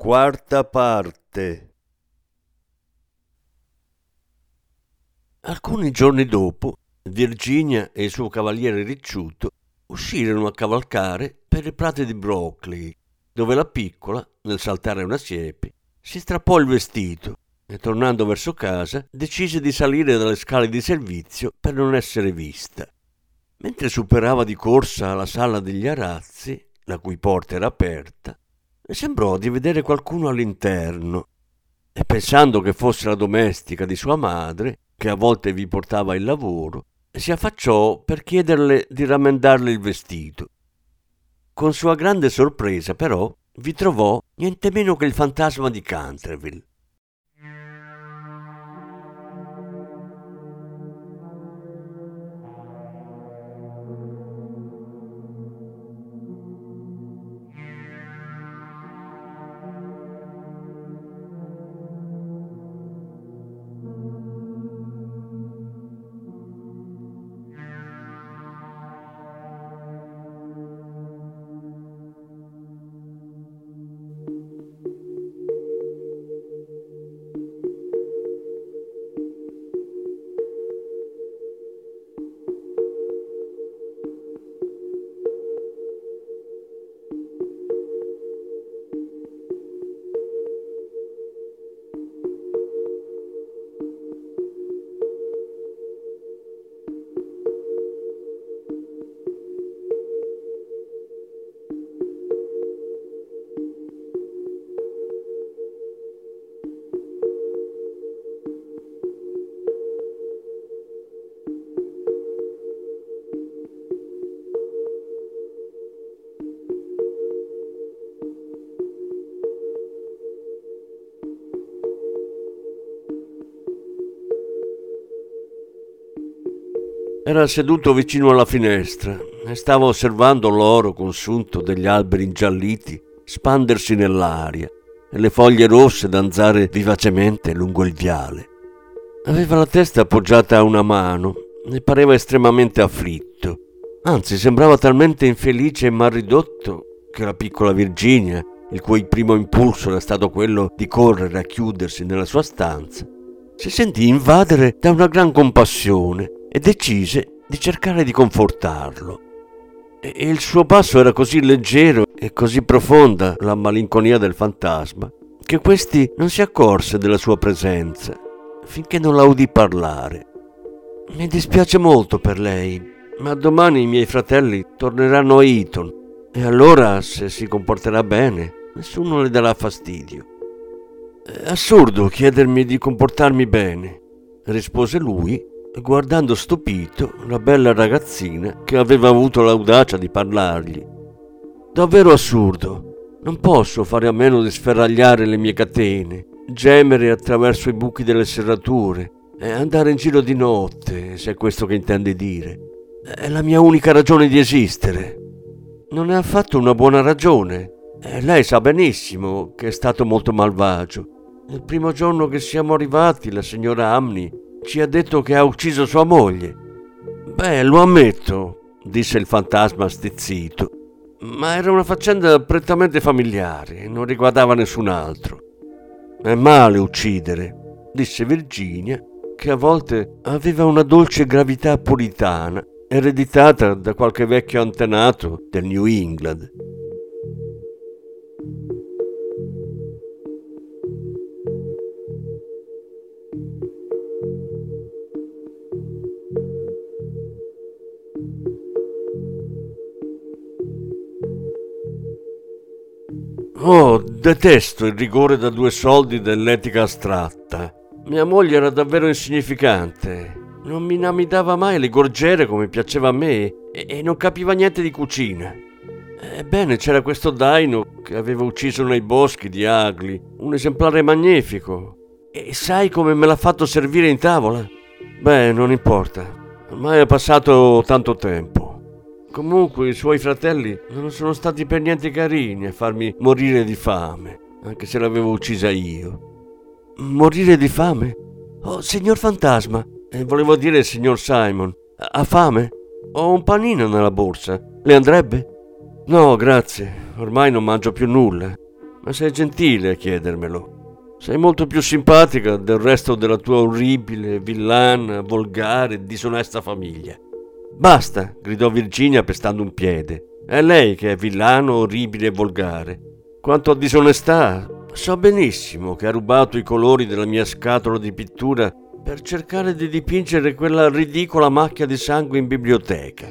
Quarta parte. Alcuni giorni dopo, Virginia e il suo cavaliere ricciuto uscirono a cavalcare per i prati di Brockley, dove la piccola, nel saltare una siepe, si strappò il vestito e tornando verso casa decise di salire dalle scale di servizio per non essere vista. Mentre superava di corsa la sala degli arazzi, la cui porta era aperta, sembrò di vedere qualcuno all'interno e pensando che fosse la domestica di sua madre, che a volte vi portava il lavoro, si affacciò per chiederle di rammendarle il vestito. Con sua grande sorpresa, però, vi trovò niente meno che il fantasma di Canterville. Era seduto vicino alla finestra e stava osservando l'oro consunto degli alberi ingialliti spandersi nell'aria e le foglie rosse danzare vivacemente lungo il viale. Aveva la testa appoggiata a una mano e pareva estremamente afflitto. Anzi, sembrava talmente infelice e mal ridotto che la piccola Virginia, il cui primo impulso era stato quello di correre a chiudersi nella sua stanza, si sentì invadere da una gran compassione e decise di cercare di confortarlo. E il suo passo era così leggero e così profonda la malinconia del fantasma che questi non si accorse della sua presenza finché non la udì parlare. Mi dispiace molto per lei, ma domani i miei fratelli torneranno a Eton e allora, se si comporterà bene, nessuno le darà fastidio. È assurdo chiedermi di comportarmi bene, rispose lui guardando stupito la bella ragazzina che aveva avuto l'audacia di parlargli. Davvero assurdo. Non posso fare a meno di sferragliare le mie catene, gemere attraverso i buchi delle serrature e andare in giro di notte, se è questo che intendi dire. È la mia unica ragione di esistere. Non è affatto una buona ragione. E lei sa benissimo che è stato molto malvagio. Il primo giorno che siamo arrivati, la signora Amni ci ha detto che ha ucciso sua moglie. Beh, lo ammetto, disse il fantasma stizzito, ma era una faccenda prettamente familiare, non riguardava nessun altro. È male uccidere, disse Virginia, che a volte aveva una dolce gravità puritana, ereditata da qualche vecchio antenato del New England. Oh, detesto il rigore da due soldi dell'etica astratta. Mia moglie era davvero insignificante. Non mi namidava mai le gorgiere come piaceva a me e, e non capiva niente di cucina. Ebbene, c'era questo daino che aveva ucciso nei boschi di Agli, un esemplare magnifico. E sai come me l'ha fatto servire in tavola? Beh, non importa. Ormai è passato tanto tempo. Comunque i suoi fratelli non sono stati per niente carini a farmi morire di fame, anche se l'avevo uccisa io. Morire di fame? Oh, signor fantasma, eh, volevo dire signor Simon, ha fame? Ho un panino nella borsa, le andrebbe? No, grazie, ormai non mangio più nulla, ma sei gentile a chiedermelo. Sei molto più simpatica del resto della tua orribile, villana, volgare, disonesta famiglia. Basta, gridò Virginia pestando un piede. È lei che è villano, orribile e volgare. Quanto a disonestà, so benissimo che ha rubato i colori della mia scatola di pittura per cercare di dipingere quella ridicola macchia di sangue in biblioteca.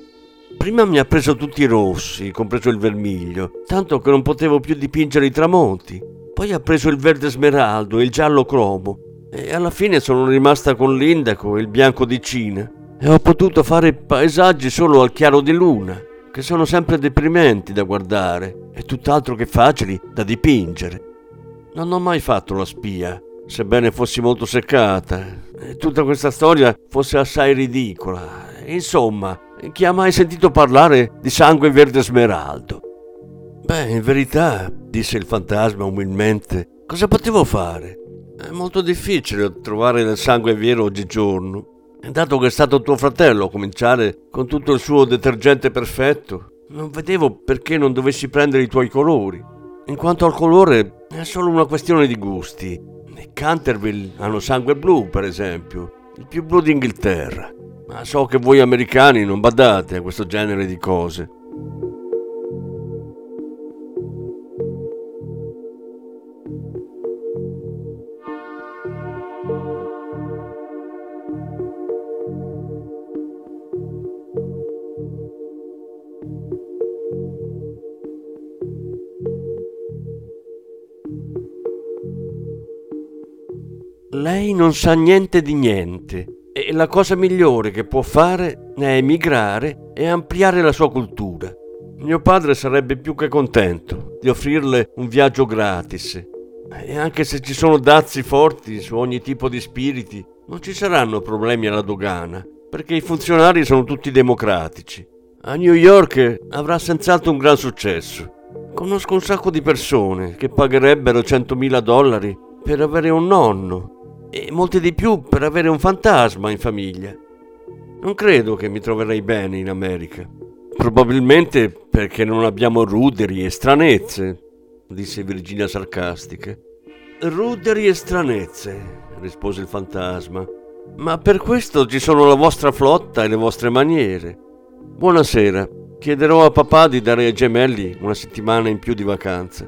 Prima mi ha preso tutti i rossi, compreso il vermiglio, tanto che non potevo più dipingere i tramonti. Poi ha preso il verde smeraldo e il giallo cromo. E alla fine sono rimasta con l'indaco e il bianco di Cina. E ho potuto fare paesaggi solo al chiaro di luna, che sono sempre deprimenti da guardare e tutt'altro che facili da dipingere. Non ho mai fatto la spia, sebbene fossi molto seccata. E tutta questa storia fosse assai ridicola. Insomma, chi ha mai sentito parlare di sangue verde smeraldo? Beh, in verità, disse il fantasma umilmente, cosa potevo fare? È molto difficile trovare del sangue vero oggigiorno. Dato che è stato tuo fratello a cominciare con tutto il suo detergente perfetto, non vedevo perché non dovessi prendere i tuoi colori. In quanto al colore, è solo una questione di gusti. I Canterville hanno sangue blu, per esempio, il più blu d'Inghilterra. Ma so che voi americani non badate a questo genere di cose. Lei non sa niente di niente e la cosa migliore che può fare è emigrare e ampliare la sua cultura. Mio padre sarebbe più che contento di offrirle un viaggio gratis. E anche se ci sono dazi forti su ogni tipo di spiriti, non ci saranno problemi alla dogana, perché i funzionari sono tutti democratici. A New York avrà senz'altro un gran successo. Conosco un sacco di persone che pagherebbero 100.000 dollari per avere un nonno e molte di più per avere un fantasma in famiglia. Non credo che mi troverei bene in America. Probabilmente perché non abbiamo ruderi e stranezze, disse Virginia sarcastica. Ruderi e stranezze, rispose il fantasma. Ma per questo ci sono la vostra flotta e le vostre maniere. Buonasera. Chiederò a papà di dare ai gemelli una settimana in più di vacanza.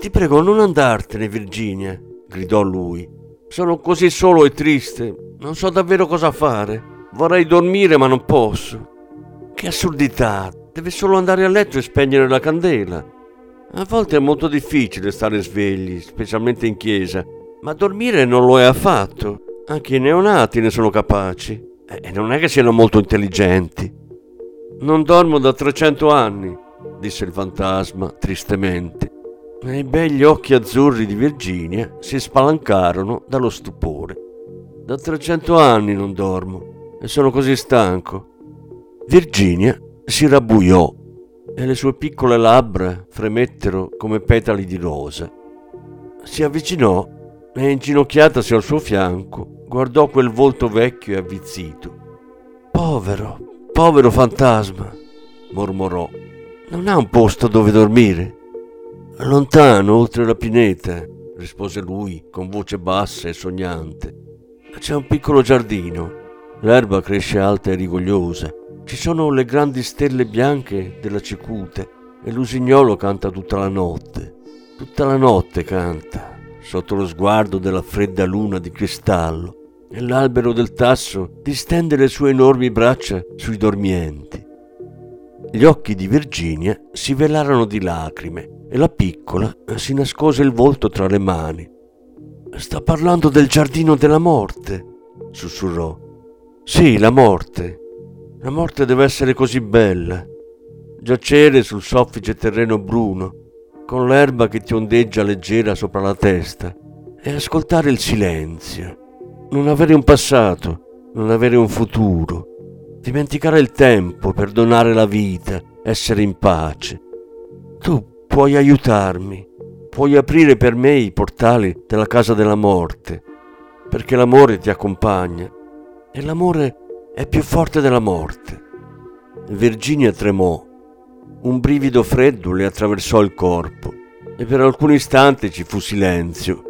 Ti prego, non andartene, Virginia, gridò lui. Sono così solo e triste. Non so davvero cosa fare. Vorrei dormire ma non posso. Che assurdità. Deve solo andare a letto e spegnere la candela. A volte è molto difficile stare svegli, specialmente in chiesa, ma dormire non lo è affatto. Anche i neonati ne sono capaci. E non è che siano molto intelligenti. Non dormo da 300 anni, disse il fantasma tristemente i begli occhi azzurri di Virginia si spalancarono dallo stupore. Da 300 anni non dormo e sono così stanco. Virginia si rabbuiò e le sue piccole labbra fremettero come petali di rosa. Si avvicinò e inginocchiatasi al suo fianco guardò quel volto vecchio e avvizzito. Povero, povero fantasma, mormorò. Non ha un posto dove dormire? Lontano, oltre la pineta, rispose lui con voce bassa e sognante. C'è un piccolo giardino. L'erba cresce alta e rigogliosa. Ci sono le grandi stelle bianche della cicute e l'usignolo canta tutta la notte. Tutta la notte canta, sotto lo sguardo della fredda luna di cristallo, e l'albero del tasso distende le sue enormi braccia sui dormienti. Gli occhi di Virginia si velarono di lacrime e la piccola si nascose il volto tra le mani. Sta parlando del giardino della morte, sussurrò. Sì, la morte. La morte deve essere così bella. giacere sul soffice terreno bruno, con l'erba che ti ondeggia leggera sopra la testa, e ascoltare il silenzio, non avere un passato, non avere un futuro, dimenticare il tempo, perdonare la vita, essere in pace. Tu puoi aiutarmi, puoi aprire per me i portali della casa della morte, perché l'amore ti accompagna. E l'amore è più forte della morte. Virginia tremò, un brivido freddo le attraversò il corpo e per alcun istante ci fu silenzio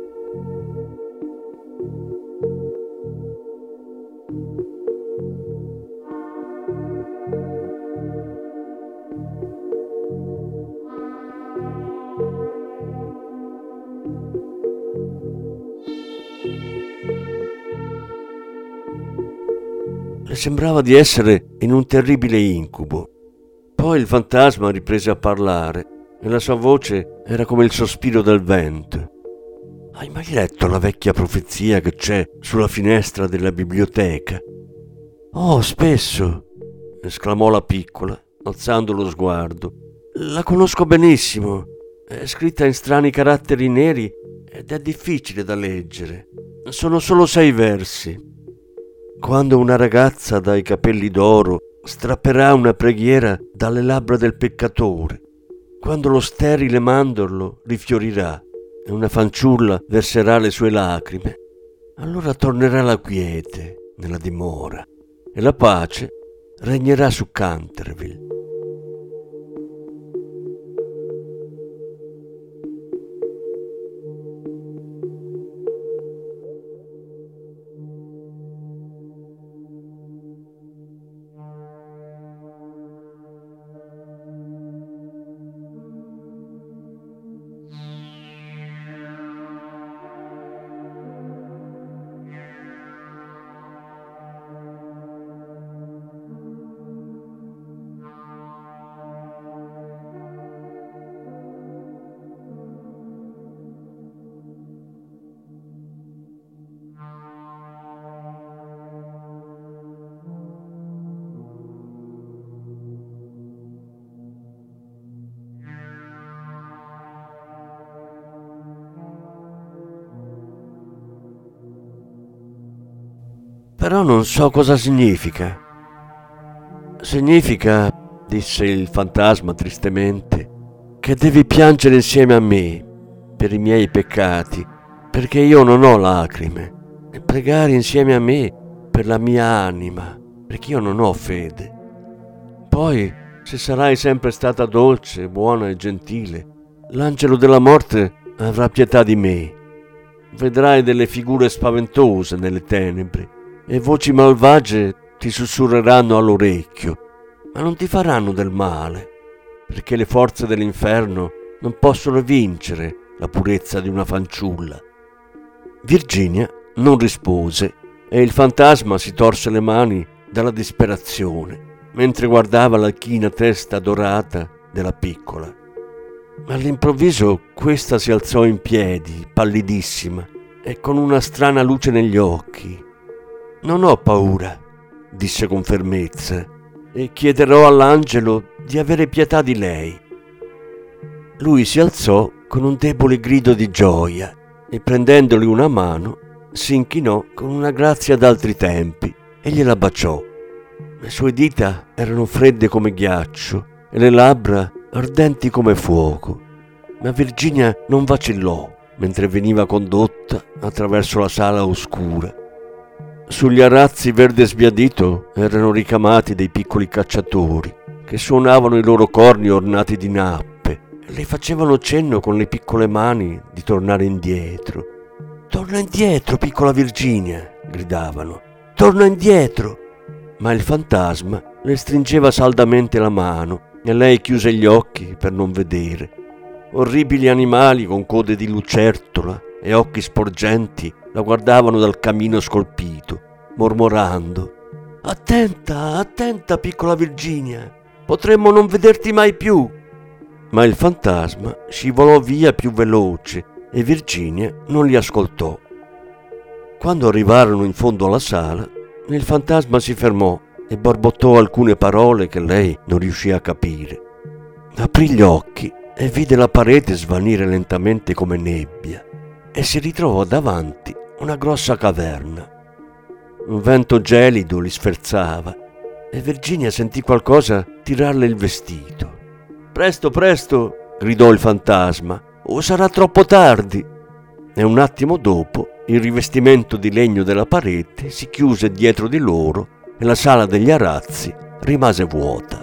sembrava di essere in un terribile incubo. Poi il fantasma riprese a parlare e la sua voce era come il sospiro del vento. Hai mai letto la vecchia profezia che c'è sulla finestra della biblioteca? Oh, spesso, esclamò la piccola, alzando lo sguardo. La conosco benissimo. È scritta in strani caratteri neri ed è difficile da leggere. Sono solo sei versi. Quando una ragazza dai capelli d'oro strapperà una preghiera dalle labbra del peccatore, quando lo sterile mandorlo rifiorirà e una fanciulla verserà le sue lacrime, allora tornerà la quiete nella dimora e la pace regnerà su Canterville. Però non so cosa significa. Significa, disse il fantasma tristemente, che devi piangere insieme a me per i miei peccati, perché io non ho lacrime, e pregare insieme a me per la mia anima, perché io non ho fede. Poi, se sarai sempre stata dolce, buona e gentile, l'angelo della morte avrà pietà di me. Vedrai delle figure spaventose nelle tenebre e voci malvagie ti sussurreranno all'orecchio, ma non ti faranno del male, perché le forze dell'inferno non possono vincere la purezza di una fanciulla. Virginia non rispose e il fantasma si torse le mani dalla disperazione mentre guardava la china testa dorata della piccola. All'improvviso questa si alzò in piedi, pallidissima, e con una strana luce negli occhi, non ho paura, disse con fermezza, e chiederò all'angelo di avere pietà di lei. Lui si alzò con un debole grido di gioia e prendendogli una mano si inchinò con una grazia d'altri tempi e gliela baciò. Le sue dita erano fredde come ghiaccio e le labbra ardenti come fuoco, ma Virginia non vacillò mentre veniva condotta attraverso la sala oscura sugli arazzi verde sbiadito erano ricamati dei piccoli cacciatori che suonavano i loro corni ornati di nappe e le facevano cenno con le piccole mani di tornare indietro. Torna indietro, piccola Virginia, gridavano. Torna indietro. Ma il fantasma le stringeva saldamente la mano e lei chiuse gli occhi per non vedere. Orribili animali con code di lucertola e occhi sporgenti la guardavano dal camino scolpito, mormorando. Attenta, attenta, piccola Virginia, potremmo non vederti mai più. Ma il fantasma scivolò via più veloce e Virginia non li ascoltò. Quando arrivarono in fondo alla sala, il fantasma si fermò e borbottò alcune parole che lei non riuscì a capire. aprì gli occhi e vide la parete svanire lentamente come nebbia e si ritrovò davanti una grossa caverna. Un vento gelido li sferzava e Virginia sentì qualcosa tirarle il vestito. Presto, presto, gridò il fantasma, o sarà troppo tardi. E un attimo dopo il rivestimento di legno della parete si chiuse dietro di loro e la sala degli arazzi rimase vuota.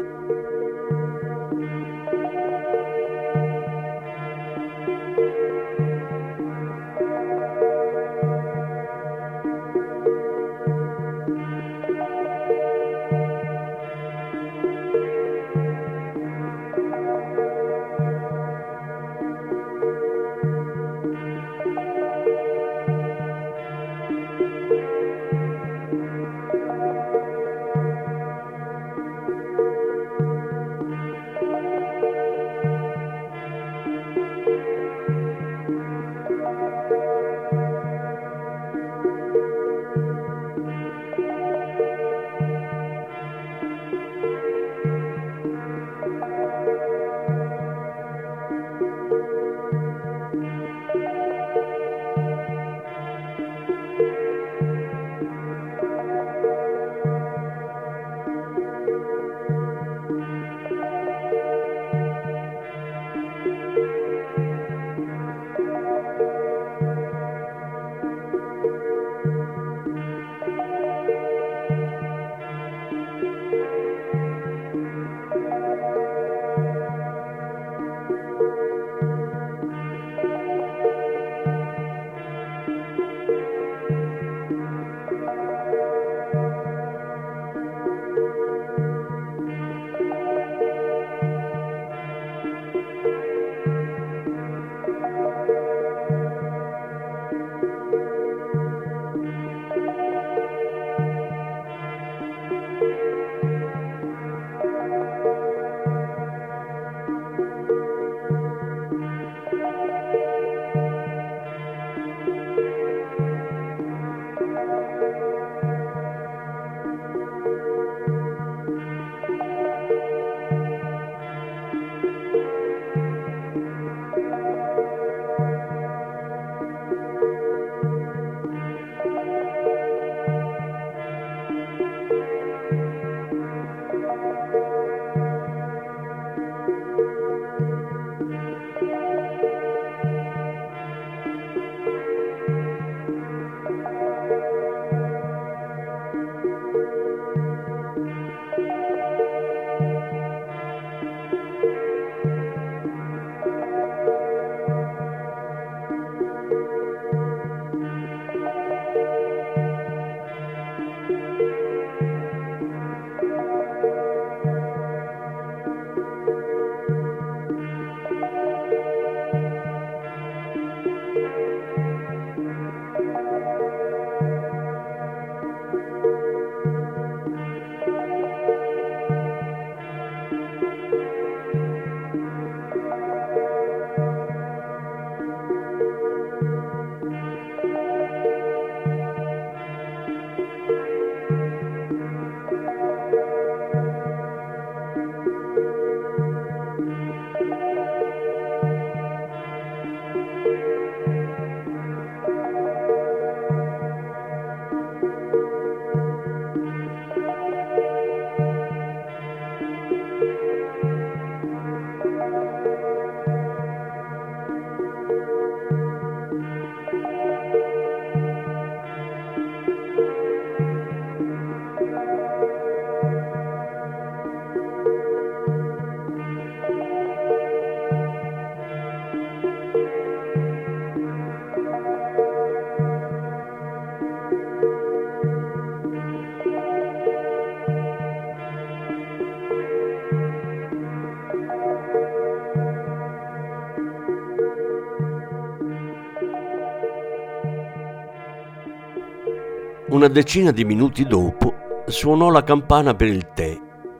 Una decina di minuti dopo suonò la campana per il tè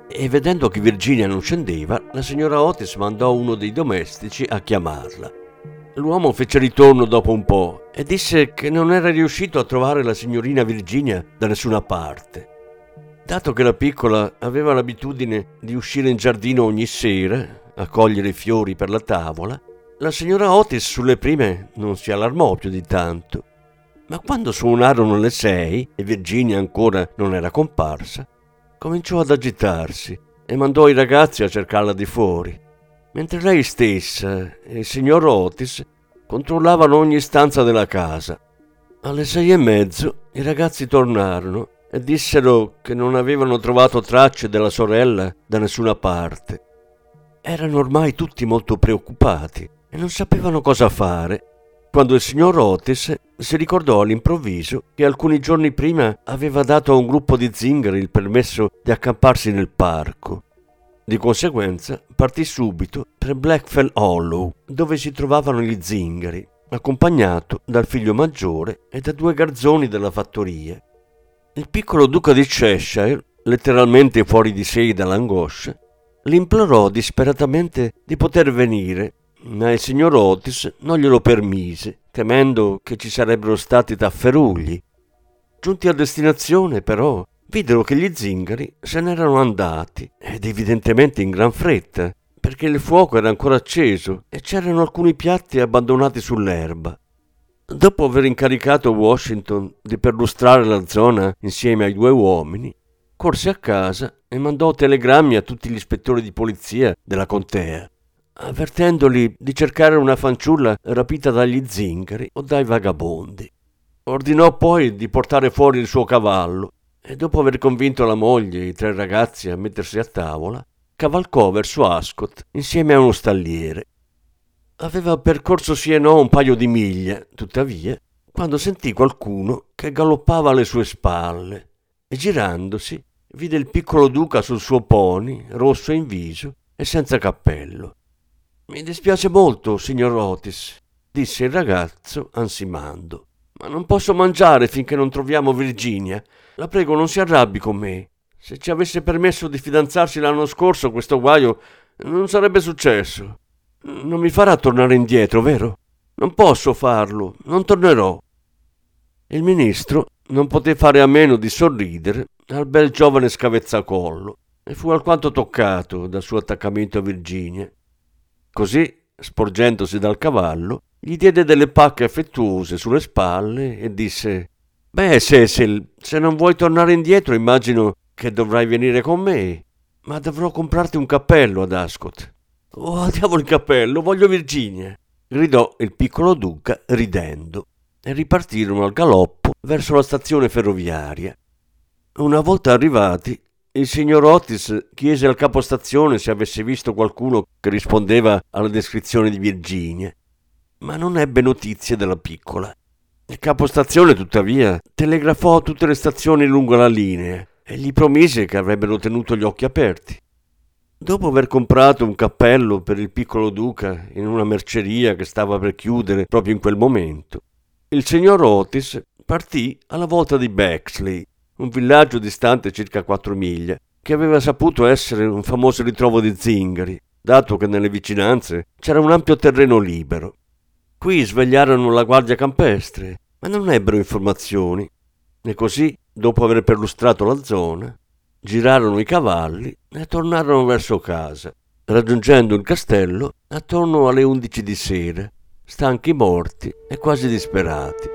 e vedendo che Virginia non scendeva, la signora Otis mandò uno dei domestici a chiamarla. L'uomo fece ritorno dopo un po' e disse che non era riuscito a trovare la signorina Virginia da nessuna parte. Dato che la piccola aveva l'abitudine di uscire in giardino ogni sera a cogliere i fiori per la tavola, la signora Otis sulle prime non si allarmò più di tanto. Ma quando suonarono le sei e Virginia ancora non era comparsa, cominciò ad agitarsi e mandò i ragazzi a cercarla di fuori, mentre lei stessa e il signor Otis controllavano ogni stanza della casa. Alle sei e mezzo i ragazzi tornarono e dissero che non avevano trovato tracce della sorella da nessuna parte. Erano ormai tutti molto preoccupati e non sapevano cosa fare quando il signor Otis si ricordò all'improvviso che alcuni giorni prima aveva dato a un gruppo di zingari il permesso di accamparsi nel parco. Di conseguenza partì subito per Blackfell Hollow, dove si trovavano gli zingari, accompagnato dal figlio maggiore e da due garzoni della fattoria. Il piccolo duca di Cheshire, letteralmente fuori di sé dall'angoscia, l'implorò disperatamente di poter venire ma il signor Otis non glielo permise, temendo che ci sarebbero stati tafferugli. Giunti a destinazione, però, videro che gli zingari se n'erano andati, ed evidentemente in gran fretta, perché il fuoco era ancora acceso e c'erano alcuni piatti abbandonati sull'erba. Dopo aver incaricato Washington di perlustrare la zona insieme ai due uomini, corse a casa e mandò telegrammi a tutti gli ispettori di polizia della contea avvertendoli di cercare una fanciulla rapita dagli zingari o dai vagabondi. Ordinò poi di portare fuori il suo cavallo e dopo aver convinto la moglie e i tre ragazzi a mettersi a tavola, cavalcò verso Ascot insieme a uno stalliere. Aveva percorso sì e no un paio di miglia, tuttavia, quando sentì qualcuno che galoppava alle sue spalle e girandosi vide il piccolo duca sul suo pony, rosso in viso e senza cappello. Mi dispiace molto, signor Otis, disse il ragazzo ansimando, ma non posso mangiare finché non troviamo Virginia. La prego, non si arrabbi con me. Se ci avesse permesso di fidanzarsi l'anno scorso, questo guaio non sarebbe successo. Non mi farà tornare indietro, vero? Non posso farlo, non tornerò. Il ministro non poté fare a meno di sorridere al bel giovane scavezzacollo e fu alquanto toccato dal suo attaccamento a Virginia. Così, sporgendosi dal cavallo, gli diede delle pacche affettuose sulle spalle e disse Beh, Cecil, se non vuoi tornare indietro immagino che dovrai venire con me, ma dovrò comprarti un cappello ad Ascot. Oh, diavolo il cappello, voglio Virginia! gridò il piccolo duca ridendo e ripartirono al galoppo verso la stazione ferroviaria. Una volta arrivati, il signor Otis chiese al capostazione se avesse visto qualcuno che rispondeva alla descrizione di Virginia, ma non ebbe notizie della piccola. Il capostazione, tuttavia, telegrafò a tutte le stazioni lungo la linea e gli promise che avrebbero tenuto gli occhi aperti. Dopo aver comprato un cappello per il piccolo duca in una merceria che stava per chiudere proprio in quel momento, il signor Otis partì alla volta di Bexley un villaggio distante circa quattro miglia, che aveva saputo essere un famoso ritrovo di zingari, dato che nelle vicinanze c'era un ampio terreno libero. Qui svegliarono la guardia campestre, ma non ebbero informazioni. E così, dopo aver perlustrato la zona, girarono i cavalli e tornarono verso casa, raggiungendo il castello attorno alle undici di sera, stanchi morti e quasi disperati.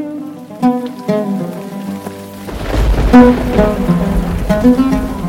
Thank you.